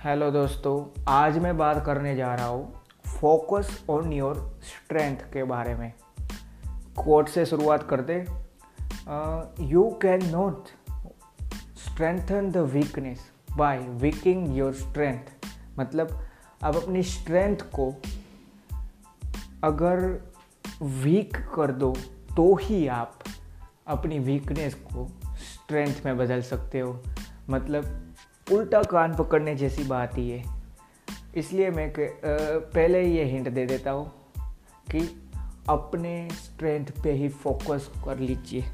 Hello दोस्तों, आज मैं बात करने जा रहा हूँ फोकस ऑन योर स्ट्रेंथ के बारे में। कोट से शुरुआत करते you can not strengthen the weakness by weaking your strength मतलब आप अपनी स्ट्रेंथ को अगर वीक कर दो तो ही आप अपनी वीकनेस को स्ट्रेंथ में बदल सकते हो। मतलब उल्टा कान पकड़ने जैसी बात ही है। इसलिए मैं पहले ये हिंट दे देता हूँ कि अपने स्ट्रेंथ पे ही फोकस कर लीजिए।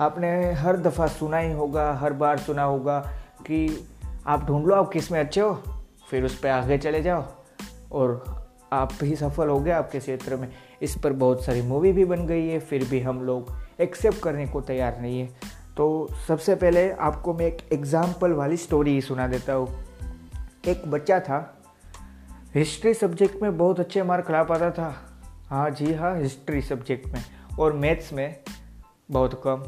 आपने हर दफ़ा सुना ही होगा, हर बार सुना होगा कि आप ढूंढ लो आप किसमें अच्छे हो, फिर उस पर आगे चले जाओ और आप ही सफल हो गए आपके क्षेत्र में। इस पर बहुत सारी मूवी भी बन गई है, फिर भी हम लोग एक्सेप्ट करने को तैयार नहीं है। तो सबसे पहले आपको मैं एक एग्ज़ाम्पल वाली स्टोरी सुना देता हूँ। एक बच्चा था हिस्ट्री सब्जेक्ट में बहुत अच्छे मार्क ला पाता था। हाँ जी हाँ हिस्ट्री सब्जेक्ट में और मैथ्स में बहुत कम।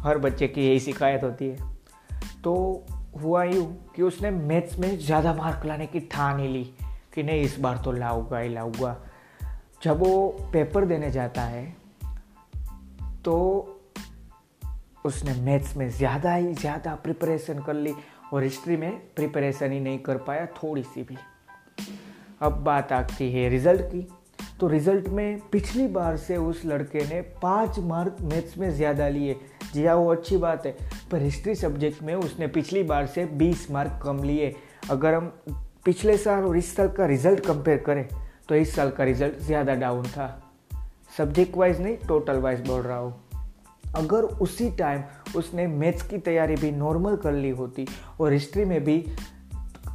हर बच्चे की यही शिकायत होती है। तो हुआ यूँ कि उसने मैथ्स में ज़्यादा मार्क लाने की ठान ही ली कि नहीं, इस बार तो लाऊँगा ही लाऊँगा। जब वो पेपर देने जाता है तो उसने मैथ्स में ज़्यादा ही ज़्यादा प्रिपरेशन कर ली और हिस्ट्री में प्रिपरेशन ही नहीं कर पाया, थोड़ी सी भी। अब बात आती है रिज़ल्ट की। तो रिज़ल्ट में पिछली बार से उस लड़के ने पाँच मार्क मैथ्स में ज़्यादा लिए। जी हाँ वो अच्छी बात है, पर हिस्ट्री सब्जेक्ट में उसने पिछली बार से बीस मार्क कम लिए। अगर हम पिछले साल और इस साल का रिज़ल्ट कंपेयर करें तो इस साल का रिज़ल्ट ज़्यादा डाउन था। सब्जेक्ट वाइज नहीं टोटल वाइज बोल रहा हूँ। अगर उसी टाइम उसने मैथ्स की तैयारी भी नॉर्मल कर ली होती और हिस्ट्री में भी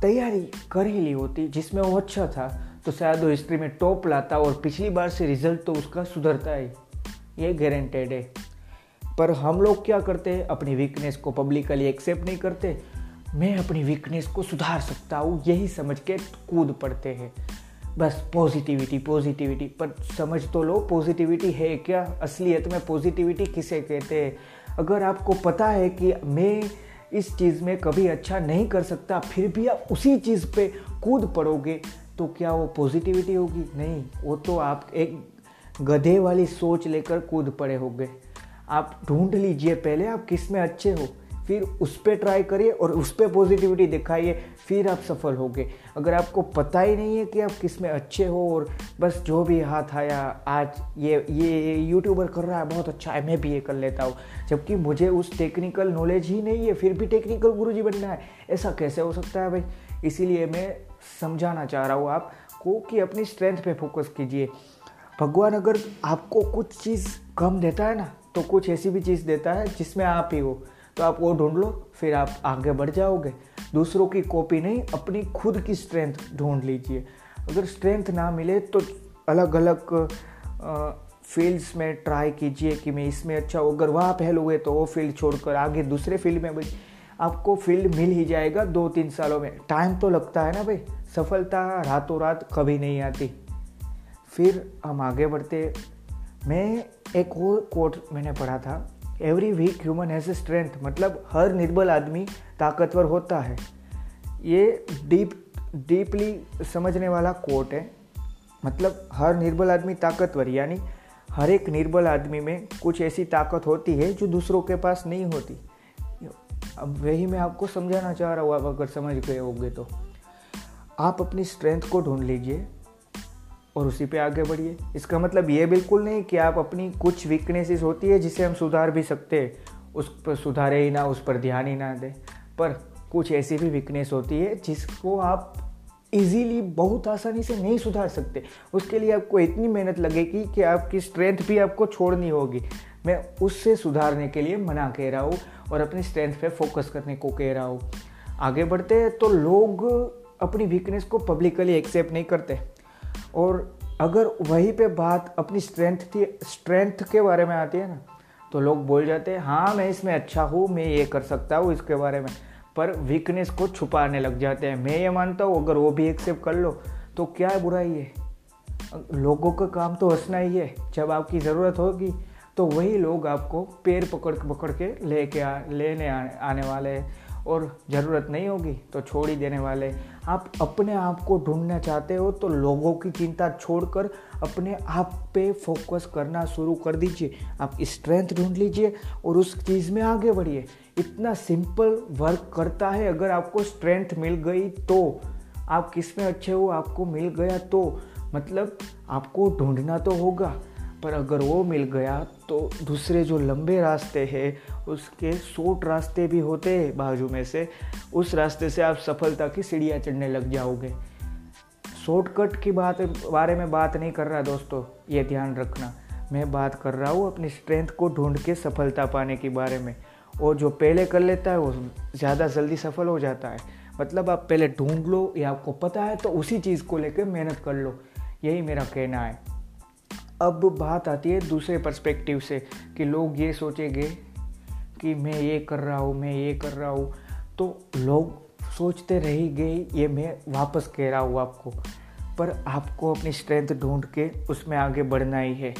तैयारी कर ही ली होती, जिसमें वो अच्छा था तो शायद वो हिस्ट्री में टॉप लाता और पिछली बार से रिज़ल्ट तो उसका सुधरता ही। ये गारंटेड है। पर हम लोग क्या करते हैं? अपनी वीकनेस को पब्लिकली एक्सेप्ट नहीं करते। मैं अपनी वीकनेस को सुधार सकता हूँ, यही समझ के कूद पड़ते हैं। बस पॉजिटिविटी पॉजिटिविटी पर समझ तो लो पॉजिटिविटी है क्या? असलियत में पॉजिटिविटी किसे कहते हैं? अगर आपको पता है कि मैं इस चीज़ में कभी अच्छा नहीं कर सकता, फिर भी आप उसी चीज़ पे कूद पड़ोगे तो क्या वो पॉजिटिविटी होगी? नहीं, वो तो आप एक गधे वाली सोच लेकर कूद पड़े होगे। आप ढूंढ लीजिए, पहले आप किसमें अच्छे हो। फिर उस पर ट्राई करिए और उस पर पॉजिटिविटी दिखाइए, फिर आप सफल होगे। अगर आपको पता ही नहीं है कि आप किसमें अच्छे हो और बस जो भी हाथ आया, आज ये ये यूट्यूबर कर रहा है, बहुत अच्छा है, मैं भी ये कर लेता हूँ। जबकि मुझे उस टेक्निकल नॉलेज ही नहीं है, फिर भी टेक्निकल गुरुजी बनना है। ऐसा कैसे हो सकता है भाई? इसीलिए मैं समझाना चाह रहा हूँ आपको कि अपनी स्ट्रेंथ पे फोकस कीजिए। भगवान अगर आपको कुछ चीज़ कम देता है ना तो कुछ ऐसी भी चीज़ देता है जिसमें आप ही हो। तो आप वो ढूंढ लो, फिर आप आगे बढ़ जाओगे। दूसरों की कॉपी नहीं, अपनी खुद की स्ट्रेंथ ढूंढ लीजिए। अगर स्ट्रेंथ ना मिले तो अलग अलग फील्ड्स में ट्राई कीजिए कि मैं इसमें अच्छा हूँ। अगर वहाँ पहल हुए तो वो फ़ील्ड छोड़कर आगे दूसरे फ़ील्ड में भाई, आपको फ़ील्ड मिल ही जाएगा दो तीन सालों में। टाइम तो लगता है ना भाई, सफलता रातों रात कभी नहीं आती। फिर हम आगे बढ़ते। मैं एक और कोट मैंने पढ़ा था। Every weak human has strength मतलब हर निर्बल आदमी ताकतवर होता है। ये डीप डीपली समझने वाला कोट है। मतलब हर निर्बल आदमी ताकतवर, यानी हर एक निर्बल आदमी में कुछ ऐसी ताकत होती है जो दूसरों के पास नहीं होती। अब वही मैं आपको समझाना चाह रहा हूँ, आप अगर समझ गए होंगे तो। आप अपनी स्ट्रेंथ को ढूंढ लीजिए। और उसी पे आगे बढ़िए। इसका मतलब ये बिल्कुल नहीं कि आप अपनी कुछ वीकनेसेस होती है जिसे हम सुधार भी सकते उस पर सुधारे ही ना, उस पर ध्यान ही ना दें। पर कुछ ऐसी भी वीकनेस होती है जिसको आप इजीली बहुत आसानी से नहीं सुधार सकते। उसके लिए आपको इतनी मेहनत लगेगी कि आपकी स्ट्रेंथ भी आपको छोड़नी होगी। मैं उससे सुधारने के लिए मना कह रहा हूँ और अपनी स्ट्रेंथ पे फोकस करने को कह रहा हूँ। आगे बढ़ते हैं तो लोग अपनी वीकनेस को पब्लिकली एक्सेप्ट नहीं करते। और अगर वहीं पे बात अपनी स्ट्रेंथ थी स्ट्रेंथ के बारे में आती है ना तो लोग बोल जाते हैं हाँ मैं इसमें अच्छा हूँ मैं ये कर सकता हूँ इसके बारे में। पर वीकनेस को छुपाने लग जाते हैं। मैं ये मानता हूँ अगर वो भी एक्सेप्ट कर लो तो क्या है बुराई है? लोगों का काम तो हंसना ही है। जब आपकी ज़रूरत होगी तो वही लोग आपको पैर पकड़ पकड़ के लेके आ लेने आने, आने वाले हैं। और ज़रूरत नहीं होगी तो छोड़ ही देने वाले। आप अपने आप को ढूंढना चाहते हो तो लोगों की चिंता छोड़कर अपने आप पे फोकस करना शुरू कर दीजिए। आप स्ट्रेंथ ढूंढ लीजिए और उस चीज़ में आगे बढ़िए। इतना सिंपल वर्क करता है, अगर आपको स्ट्रेंथ मिल गई तो। आप किसमें अच्छे हो? आपको मिल गया तो। मतलब आपको ढूंढना तो होगा। पर अगर वो मिल गया तो दूसरे जो लंबे रास्ते हैं, उसके शॉर्ट रास्ते भी होते हैं बाजू में से। उस रास्ते से आप सफलता की सीढ़ियाँ चढ़ने लग जाओगे। शॉर्टकट की बात, बारे में बात नहीं कर रहा दोस्तों, ये ध्यान रखना। मैं बात कर रहा हूँ अपनी स्ट्रेंथ को ढूंढ के सफलता पाने के बारे में। और जो पहले कर लेता है, वो ज़्यादा जल्दी सफल हो जाता है। मतलब आप पहले ढूंढ लो, या आपको पता है तो उसी चीज़ को लेकर मेहनत कर लो। यही मेरा कहना है। अब बात आती है दूसरे पर्सपेक्टिव से कि लोग ये सोचेंगे कि मैं ये कर रहा हूँ, मैं ये कर रहा हूँ। तो लोग सोचते रह गए ये मैं वापस कह रहा हूँ आपको। पर आपको अपनी स्ट्रेंथ ढूंढ के उसमें आगे बढ़ना ही है।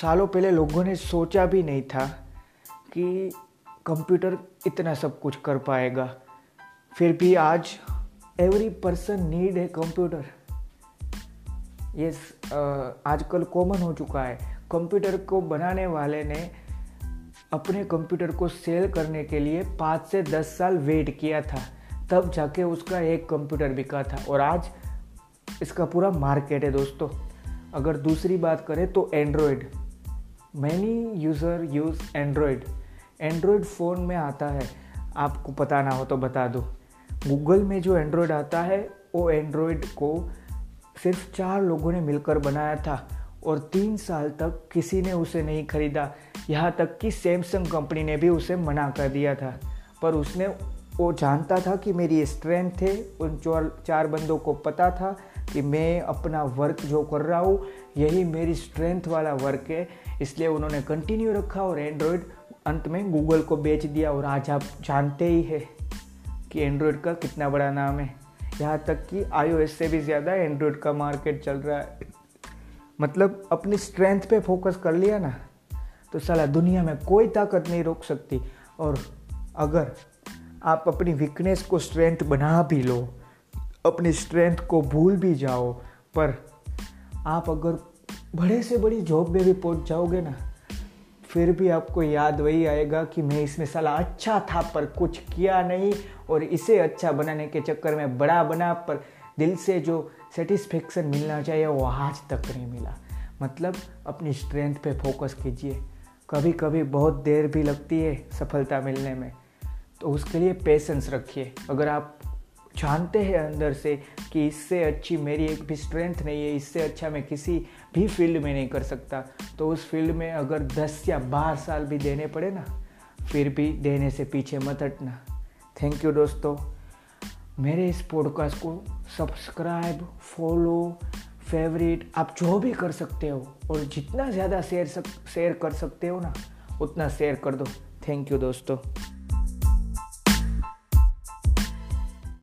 सालों पहले लोगों ने सोचा भी नहीं था कि कंप्यूटर इतना सब कुछ कर पाएगा। फिर भी आज एवरी पर्सन नीड है कंप्यूटर ये आजकल कॉमन हो चुका है। कंप्यूटर को बनाने वाले ने अपने कंप्यूटर को सेल करने के लिए पाँच से दस साल वेट किया था। तब जाके उसका एक कंप्यूटर बिका था। और आज इसका पूरा मार्केट है दोस्तों। अगर दूसरी बात करें तो Android many user use Android Android phone में आता है। आपको पता ना हो तो बता दो। गूगल में जो एंड्रॉयड आता है, वो एंड्रॉयड को सिर्फ़ चार लोगों ने मिलकर बनाया था और तीन साल तक किसी ने उसे नहीं खरीदा। यहाँ तक कि सैमसंग कंपनी ने भी उसे मना कर दिया था। पर उसने, वो जानता था कि मेरी स्ट्रेंथ थे, उन चार चार बंदों को पता था कि मैं अपना वर्क जो कर रहा हूँ, यही मेरी स्ट्रेंथ वाला वर्क है। इसलिए उन्होंने कंटिन्यू रखा और एंड्रॉयड अंत में गूगल को बेच दिया और आज आप जानते ही है कि एंड्रॉयड का कितना बड़ा नाम है। यहाँ तक कि आई से भी ज़्यादा एंड्रॉयड का मार्केट चल रहा है। मतलब अपनी स्ट्रेंथ पे फोकस कर लिया ना तो साला दुनिया में कोई ताकत नहीं रोक सकती। और अगर आप अपनी वीकनेस को स्ट्रेंथ बना भी लो, अपनी स्ट्रेंथ को भूल भी जाओ, पर आप अगर बड़े से बड़ी जॉब में भी पहुँच जाओगे ना फिर भी आपको याद वही आएगा कि मैं इसमें साला अच्छा था, पर कुछ किया नहीं और इसे अच्छा बनाने के चक्कर में बड़ा बना, पर दिल से जो सेटिस्फेक्शन मिलना चाहिए वो आज तक नहीं मिला। मतलब अपनी स्ट्रेंथ पे फोकस कीजिए। कभी कभी बहुत देर भी लगती है सफलता मिलने में। तो उसके लिए पेशेंस रखिए। अगर आप जानते हैं अंदर से कि इससे अच्छी मेरी एक भी स्ट्रेंथ नहीं है, इससे अच्छा मैं किसी भी फ़ील्ड में नहीं कर सकता। तो उस फ़ील्ड में अगर दस या बारह साल भी देने पड़े ना, फिर भी देने से पीछे मत हटना। थैंक यू दोस्तों। मेरे इस पॉडकास्ट को सब्सक्राइब फॉलो फेवरेट आप जो भी कर सकते हो और जितना ज़्यादा शेयर शेयर कर सकते हो ना, उतना शेयर कर दो। थैंक यू दोस्तों।